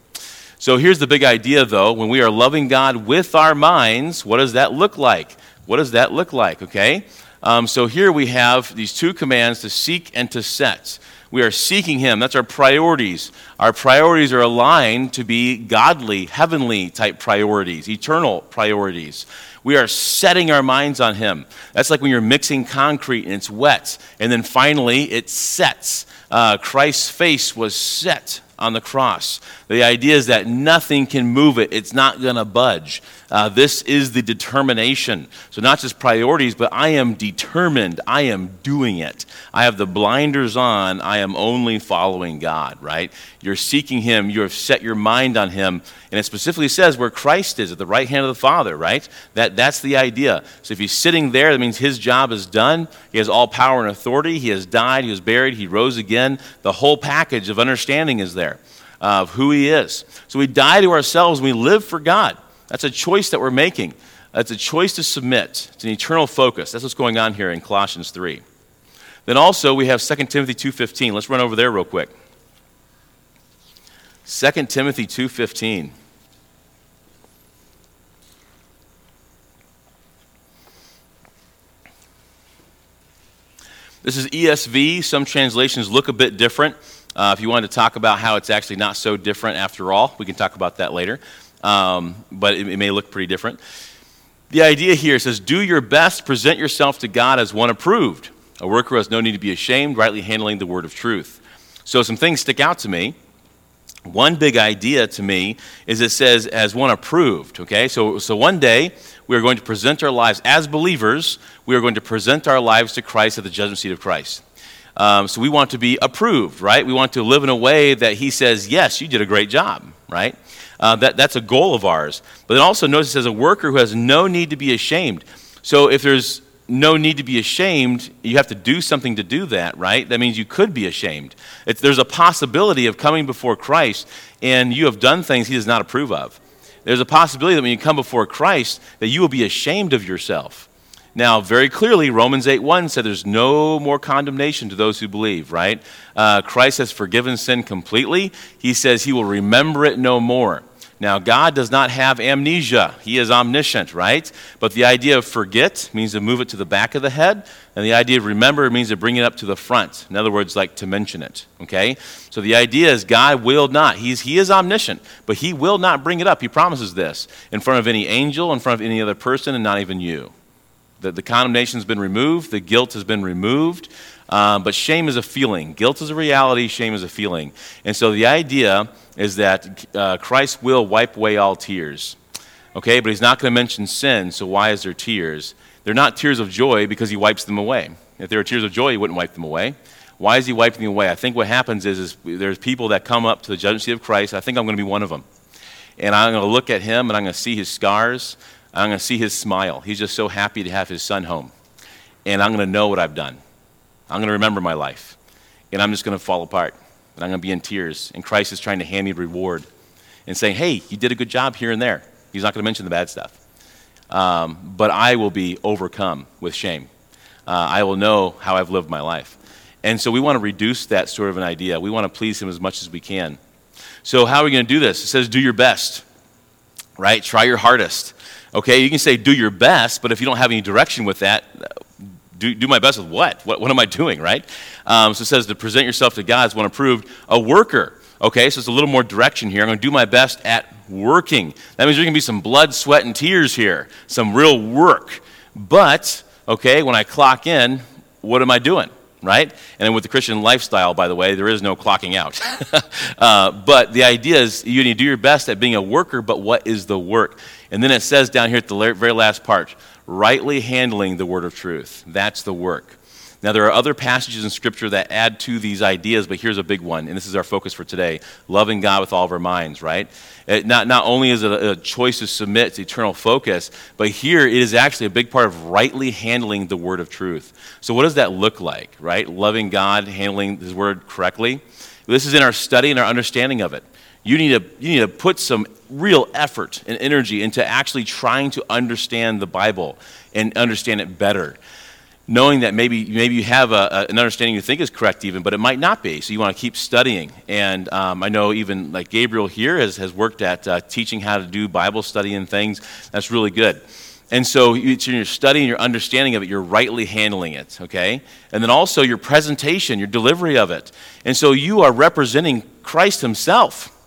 S1: So here's the big idea, though. When we are loving God with our minds, what does that look like? What does that look like, okay? Um, so here we have these two commands to seek and to set. We are seeking Him. That's our priorities. Our priorities are aligned to be godly, heavenly type priorities, eternal priorities. We are setting our minds on Him. That's like when you're mixing concrete and it's wet, and then finally it sets. Uh, Christ's face was set on the cross. The idea is that nothing can move it, it's not going to budge. Uh, this is the determination. So, not just priorities, but I am determined. I am doing it. I have the blinders on. I am only following God, right? You're seeking Him. You have set your mind on Him. And it specifically says where Christ is, at the right hand of the Father, right? That, that's the idea. So, if He's sitting there, that means His job is done. He has all power and authority. He has died. He was buried. He rose again. The whole package of understanding is there of who He is. So, we die to ourselves we live for God. That's a choice that we're making. That's a choice to submit. It's an eternal focus. That's what's going on here in Colossians 3. Then also we have 2 Timothy 2:15. Let's run over there real quick. 2 Timothy 2:15. This is ESV. Some translations look a bit different. Uh, if you wanted to talk about how it's actually not so different after all, we can talk about that later um, but it, it may look pretty different. The idea here says, Do your best, present yourself to God as one approved, a worker who has no need to be ashamed, rightly handling the word of truth. So, some things stick out to me. One big idea to me is it says, as one approved, okay? So, so one day, we are going to present our lives as believers, we are going to present our lives to Christ at the judgment seat of Christ. Um, so we want to be approved, right? We want to live in a way that He says, yes, you did a great job, right? Uh, that, that's a goal of ours. But then also notice says a worker who has no need to be ashamed. So if there's no need to be ashamed, you have to do something to do that, right? That means you could be ashamed. It's, there's a possibility of coming before Christ and you have done things he does not approve of. There's a possibility that when you come before Christ, that you will be ashamed of yourself. Now, very clearly, Romans 8 1 said there's no more condemnation to those who believe, right? Uh, Christ has forgiven sin completely. He says he will remember it no more. Now, God does not have amnesia. He is omniscient, right? But the idea of forget means to move it to the back of the head, and the idea of remember means to bring it up to the front. In other words, like to mention it, okay? So the idea is God will not. He's, he is omniscient, but He will not bring it up. He promises this in front of any angel, in front of any other person, and not even you. The, the condemnation has been removed, the guilt has been removed. Um, but shame is a feeling. Guilt is a reality, shame is a feeling. And so the idea is that uh, Christ will wipe away all tears. Okay, but he's not going to mention sin, so why is there tears? They're not tears of joy because he wipes them away. If there were tears of joy, he wouldn't wipe them away. Why is he wiping them away? I think what happens is, is there's people that come up to the judgment seat of Christ. I think I'm going to be one of them. And I'm going to look at him and I'm going to see his scars. I'm going to see his smile. He's just so happy to have his son home. And I'm going to know what I've done. I'm going to remember my life. And I'm just going to fall apart. And I'm going to be in tears. And Christ is trying to hand me reward and saying, hey, you did a good job here and there. He's not going to mention the bad stuff. Um, but I will be overcome with shame. Uh, I will know how I've lived my life. And so we want to reduce that sort of an idea. We want to please Him as much as we can. So, how are we going to do this? It says, do your best, right? Try your hardest. Okay, you can say do your best, but if you don't have any direction with that, do, do my best with what? What, what am I doing, right? Um, so it says to present yourself to God as one approved, a worker. Okay, so it's a little more direction here. I'm going to do my best at working. That means there's going to be some blood, sweat, and tears here, some real work. But, okay, when I clock in, what am I doing? Right? And then with the Christian lifestyle, by the way, there is no clocking out. uh, but the idea is you need to do your best at being a worker, but what is the work? And then it says down here at the very last part rightly handling the word of truth. That's the work. Now, there are other passages in Scripture that add to these ideas, but here's a big one, and this is our focus for today loving God with all of our minds, right? It not, not only is it a, a choice to submit to eternal focus, but here it is actually a big part of rightly handling the word of truth. So, what does that look like, right? Loving God, handling His word correctly. This is in our study and our understanding of it. You need to, you need to put some real effort and energy into actually trying to understand the Bible and understand it better. Knowing that maybe, maybe you have a, a, an understanding you think is correct, even, but it might not be. So you want to keep studying. And um, I know even like Gabriel here has, has worked at uh, teaching how to do Bible study and things. That's really good. And so it's in your study and your understanding of it, you're rightly handling it, okay? And then also your presentation, your delivery of it. And so you are representing Christ Himself.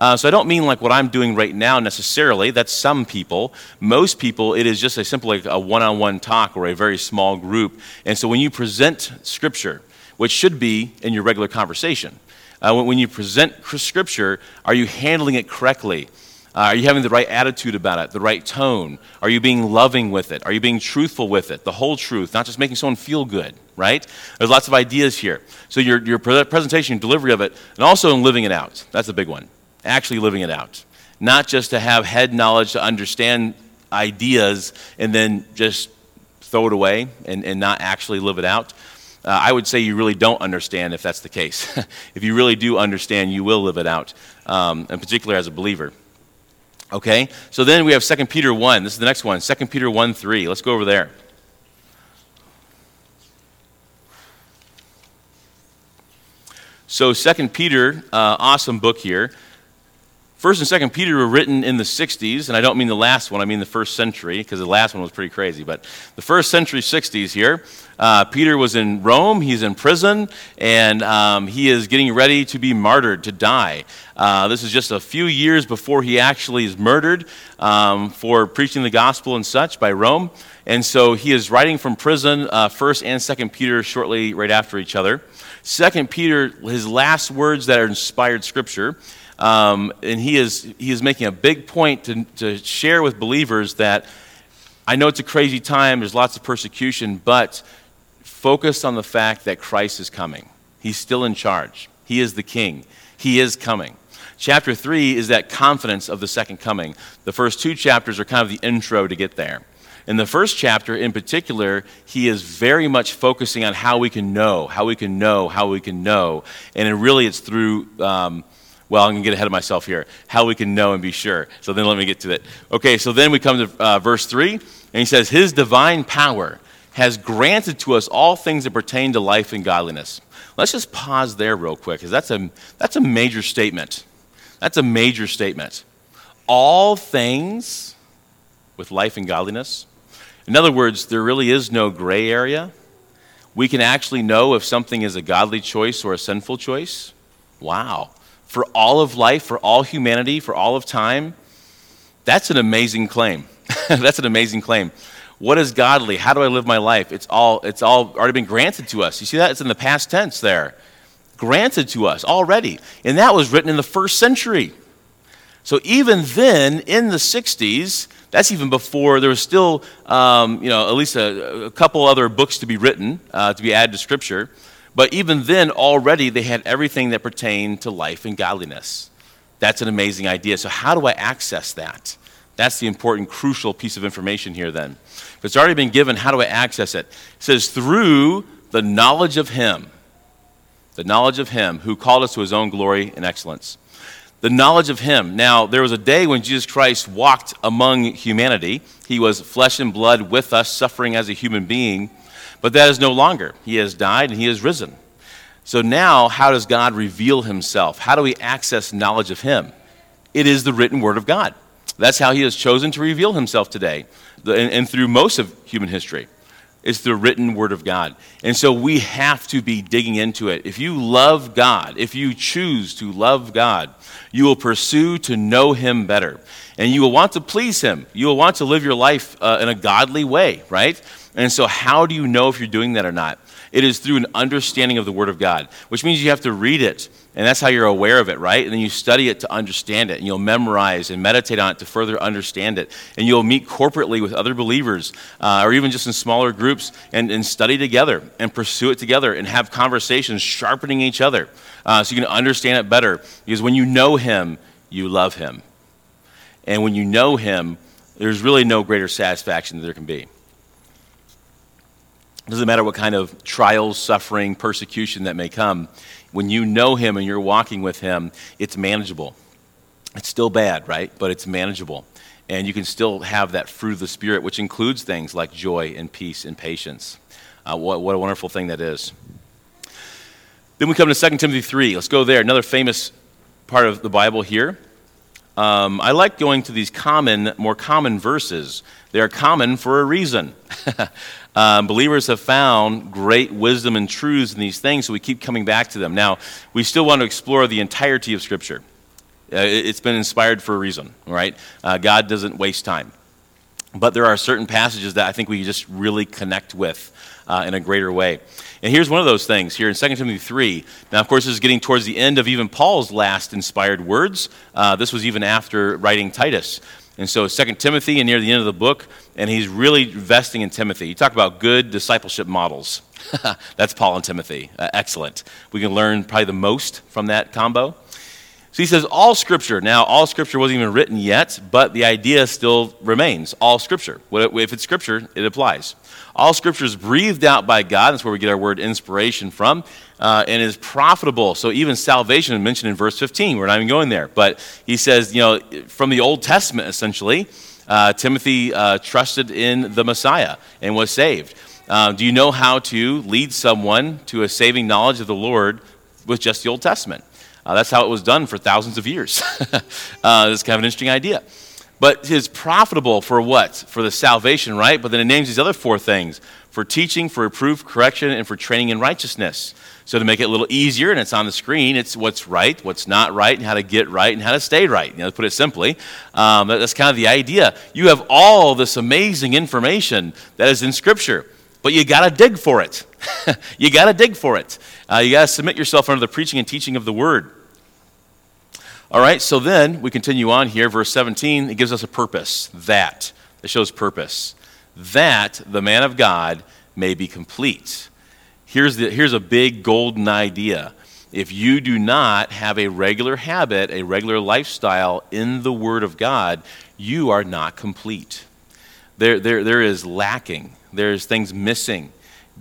S1: Uh, so I don't mean like what I'm doing right now necessarily. That's some people. Most people, it is just a simple like a one-on-one talk or a very small group. And so when you present Scripture, which should be in your regular conversation, uh, when, when, you present Scripture, are you handling it correctly? Uh, are you having the right attitude about it, the right tone? Are you being loving with it? Are you being truthful with it? The whole truth, not just making someone feel good, right? There's lots of ideas here. So your, your presentation, delivery of it, and also in living it out. That's a big one actually living it out. Not just to have head knowledge to understand ideas and then just throw it away and, and not actually live it out. Uh, I would say you really don't understand if that's the case. if you really do understand, you will live it out, um, in particular as a believer. Okay? So then we have 2 Peter 1. This is the next one 2 Peter 1 3. Let's go over there. So, 2 Peter, uh, awesome book here. First and Second Peter were written in the 60s, and I don't mean the last one, I mean the first century, because the last one was pretty crazy. But the first century 60s here, uh, Peter was in Rome, he's in prison, and um, he is getting ready to be martyred, to die. Uh, this is just a few years before he actually is murdered um, for preaching the gospel and such by Rome. And so he is writing from prison, uh, First and Second Peter, shortly right after each other. Second Peter, his last words that are inspired scripture. Um, and he is, he is making a big point to, to share with believers that I know it's a crazy time, there's lots of persecution, but focus on the fact that Christ is coming. He's still in charge, He is the King, He is coming. Chapter 3 is that confidence of the second coming. The first two chapters are kind of the intro to get there. In the first chapter, in particular, he is very much focusing on how we can know, how we can know, how we can know. And really, it's through um, well, I'm going to get ahead of myself here. How we can know and be sure. So then let me get to it. Okay, so then we come to uh, verse 3, and he says, His divine power has granted to us all things that pertain to life and godliness. Let's just pause there real quick, because that's a, that's a major statement. That's a major statement. all things with life and godliness. In other words, there really is no gray area. We can actually know if something is a godly choice or a sinful choice. Wow. For all of life, for all humanity, for all of time, that's an amazing claim. that's an amazing claim. What is godly? How do I live my life? It's all, it's all already been granted to us. You see that? It's in the past tense there. Granted to us already. And that was written in the first century. So even then, in the 60s, that's even before there was still, um, you know, at least a, a, couple other books to be written, uh, to be added to Scripture. But even then, already, they had everything that pertained to life and godliness. That's an amazing idea. So, how do I access that? That's the important, crucial piece of information here, then. If it's already been given, how do I access it? It says, through the knowledge of Him, the knowledge of Him who called us to His own glory and excellence the knowledge of him. Now, there was a day when Jesus Christ walked among humanity. He was flesh and blood with us, suffering as a human being, but that is no longer. He has died and he has risen. So now, how does God reveal himself? How do we access knowledge of him? It is the written word of God. That's how he has chosen to reveal himself today and, through most of human history. It's the written word of God. And so we have to be digging into it. If you love God, if you choose to love God, you will pursue to know him better. And you will want to please him. You will want to live your life uh, in a godly way, right? And so, how do you know if you're doing that or not? It is through an understanding of the Word of God, which means you have to read it. And that's how you're aware of it, right? And then you study it to understand it. And you'll memorize and meditate on it to further understand it. And you'll meet corporately with other believers, uh, or even just in smaller groups, and, and study together and pursue it together and have conversations, sharpening each other uh, so you can understand it better. Because when you know Him, you love Him. And when you know Him, there's really no greater satisfaction that there can be. Doesn't matter what kind of trials, suffering, persecution that may come. When you know Him and you're walking with Him, it's manageable. It's still bad, right? But it's manageable. And you can still have that fruit of the Spirit, which includes things like joy and peace and patience. Uh, what, what a wonderful thing that is. Then we come to 2 Timothy 3. Let's go there. Another famous part of the Bible here. Um, I like going to these common, more common verses. They are common for a reason. Um, believers have found great wisdom and truths in these things, so we keep coming back to them. Now, we still want to explore the entirety of Scripture. Uh, it's been inspired for a reason, right? Uh, God doesn't waste time. But there are certain passages that I think we just really connect with uh, in a greater way. And here's one of those things here in 2 Timothy 3. Now, of course, this is getting towards the end of even Paul's last inspired words. Uh, this was even after writing Titus. And so, 2 Timothy, and near the end of the book, and he's really investing in Timothy. You talk about good discipleship models. That's Paul and Timothy. Uh, excellent. We can learn probably the most from that combo. So he says, all scripture. Now, all scripture wasn't even written yet, but the idea still remains. All scripture. If it's scripture, it applies. All scripture is breathed out by God. That's where we get our word inspiration from, uh, and is profitable. So even salvation is mentioned in verse 15. We're not even going there. But he says, you know, from the Old Testament, essentially, uh, Timothy uh, trusted in the Messiah and was saved. Uh, do you know how to lead someone to a saving knowledge of the Lord with just the Old Testament? Uh, that's how it was done for thousands of years. uh, it's kind of an interesting idea. But it's profitable for what? For the salvation, right? But then it names these other four things for teaching, for reproof, correction, and for training in righteousness. So to make it a little easier, and it's on the screen, it's what's right, what's not right, and how to get right, and how to stay right. You know, to put it simply, um, that's kind of the idea. You have all this amazing information that is in Scripture, but you got to dig for it. you got to dig for it. Uh, you got to submit yourself under the preaching and teaching of the Word. All right, so then we continue on here. Verse 17, it gives us a purpose. That. It shows purpose. That the man of God may be complete. Here's, the, here's a big golden idea. If you do not have a regular habit, a regular lifestyle in the Word of God, you are not complete. There, there, there is lacking, there's things missing.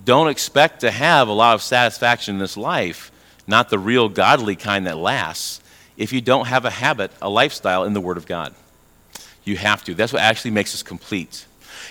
S1: Don't expect to have a lot of satisfaction in this life, not the real godly kind that lasts if you don't have a habit, a lifestyle in the Word of God. You have to. That's what actually makes us complete.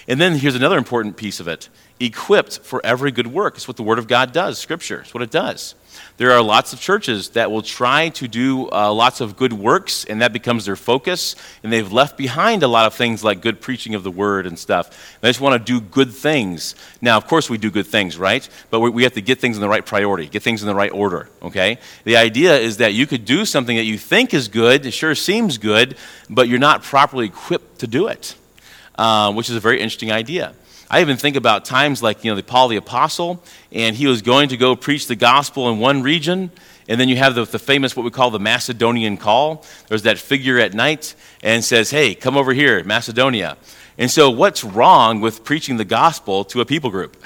S1: And then here's another important piece of it equipped for every good work. It's what the Word of God does, Scripture. It's what it does. There are lots of churches that will try to do uh, lots of good works, and that becomes their focus, and they've left behind a lot of things like good preaching of the word and stuff. They just want to do good things. Now, of course, we do good things, right? But we, we have to get things in the right priority, get things in the right order, okay? The idea is that you could do something that you think is good, it sure seems good, but you're not properly equipped to do it, uh, which is a very interesting idea. I even think about times like, you know, the Paul the Apostle, and he was going to go preach the gospel in one region, and then you have the, the famous, what we call the Macedonian call. There's that figure at night and says, hey, come over here, Macedonia. And so, what's wrong with preaching the gospel to a people group?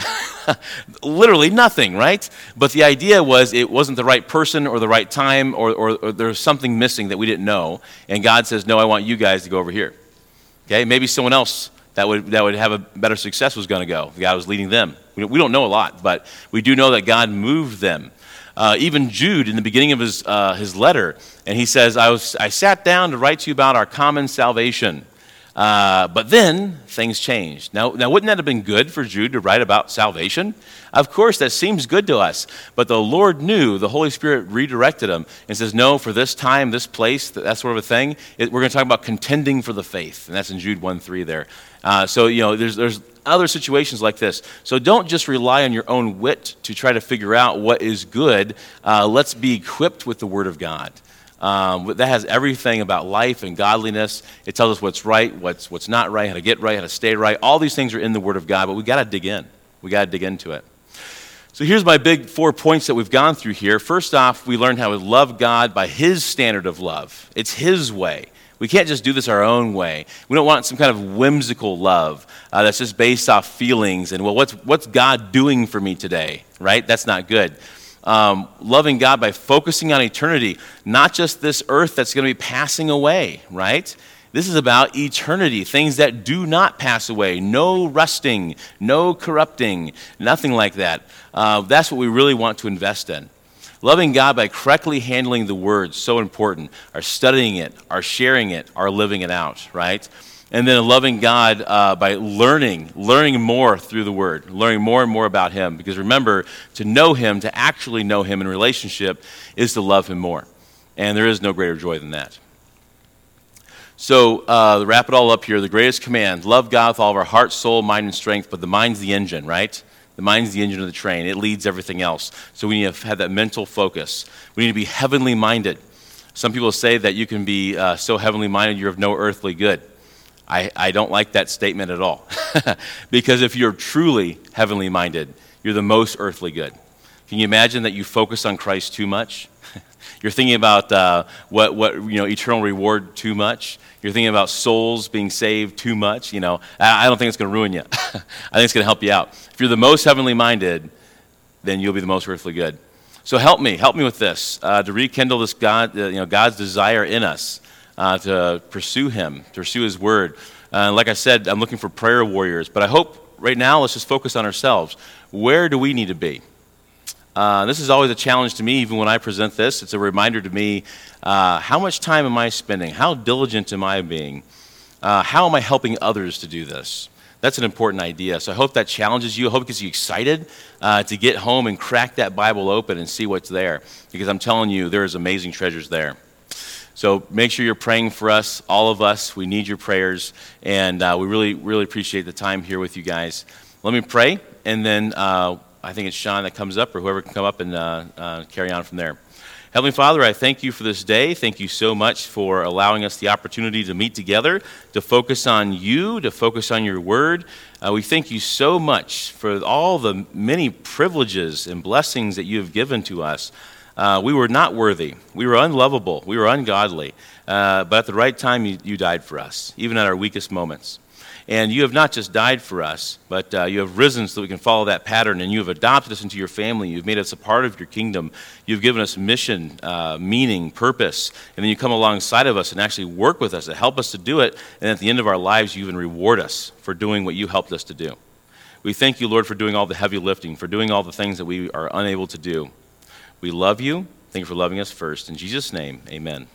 S1: Literally nothing, right? But the idea was it wasn't the right person or the right time, or, or, or there's something missing that we didn't know. And God says, No, I want you guys to go over here. Okay? Maybe someone else that would, that would have a better success was going to go. God was leading them. We, don't know a lot, but we do know that God moved them. Uh, even Jude, in the beginning of his, uh, his letter, and he says, I, was, I sat down to write to you about our common salvation. Uh, but then things changed. Now, now, wouldn't that have been good for Jude to write about salvation? Of course, that seems good to us. But the Lord knew, the Holy Spirit redirected him and says, No, for this time, this place, that sort of a thing, it, we're going to talk about contending for the faith. And that's in Jude 1 3 there. Uh, so, you know, there's, there's other situations like this. So don't just rely on your own wit to try to figure out what is good. Uh, let's be equipped with the Word of God. Um, that has everything about life and godliness. It tells us what's right, what's, what's not right, how to get right, how to stay right. All these things are in the Word of God, but we got to dig in. We got to dig into it. So here's my big four points that we've gone through here. First off, we learned how to love God by His standard of love. It's His way. We can't just do this our own way. We don't want some kind of whimsical love uh, that's just based off feelings and, well, what's, what's God doing for me today, right? That's not good um, loving God by focusing on eternity, not just this earth that's going to be passing away, right? This is about eternity, things that do not pass away, no rusting, no corrupting, nothing like that. Uh, that's what we really want to invest in. Loving God by correctly handling the word, so important. Our studying it, our sharing it, our living it out, right? and then loving God uh, by learning, learning more through the Word, learning more and more about Him. Because remember, to know Him, to actually know Him in relationship, is to love Him more. And there is no greater joy than that. So, uh, to wrap it all up here, the greatest command love God with all of our heart, soul, mind, and strength, but the mind's the engine, right? The mind's the engine of the train. It leads everything else. So, we need to have that mental focus. We need to be heavenly minded. Some people say that you can be uh, so heavenly minded you're of no earthly good. I, I don't like that statement at all. because if you're truly heavenly minded, you're the most earthly good. Can you imagine that you focus on Christ too much? You're thinking about uh, what, what, you know, eternal reward too much. You're thinking about souls being saved too much. You know, I, I don't think it's going to ruin you. I think it's going to help you out. If you're the most heavenly minded, then you'll be the most earthly good. So help me, help me with this uh, to rekindle this God, uh, you know, God's desire in us uh, to pursue Him, to pursue His Word. Uh, like I said, I'm looking for prayer warriors, but I hope right now let's just focus on ourselves. Where do we need to be? Uh, this is always a challenge to me, even when I present this. It's a reminder to me uh, how much time am I spending? How diligent am I being? Uh, how am I helping others to do this? That's an important idea. So I hope that challenges you. I hope it gets you excited uh, to get home and crack that Bible open and see what's there. Because I'm telling you, there's amazing treasures there. So make sure you're praying for us, all of us. We need your prayers, and uh, we really, really appreciate the time here with you guys. Let me pray, and then I think it's Sean that comes up, or whoever can come up and uh, uh, carry on from there. Heavenly Father, I thank you for this day. Thank you so much for allowing us the opportunity to meet together, to focus on you, to focus on your word. Uh, we thank you so much for all the many privileges and blessings that you have given to us. Uh, we were not worthy. We were unlovable. We were ungodly. Uh, but at the right time, you, you, died for us, even at our weakest moments. And you have not just died for us, but uh, you have risen so that we can follow that pattern. And you have adopted us into your family. You've made us a part of your kingdom. You've given us mission, uh, meaning, purpose. And then you come alongside of us and actually work with us to help us to do it. And at the end of our lives, you even reward us for doing what you helped us to do. We thank you, Lord, for doing all the heavy lifting, for doing all the things that we are unable to do. We love you. Thank you for loving us first. In Jesus' name, amen.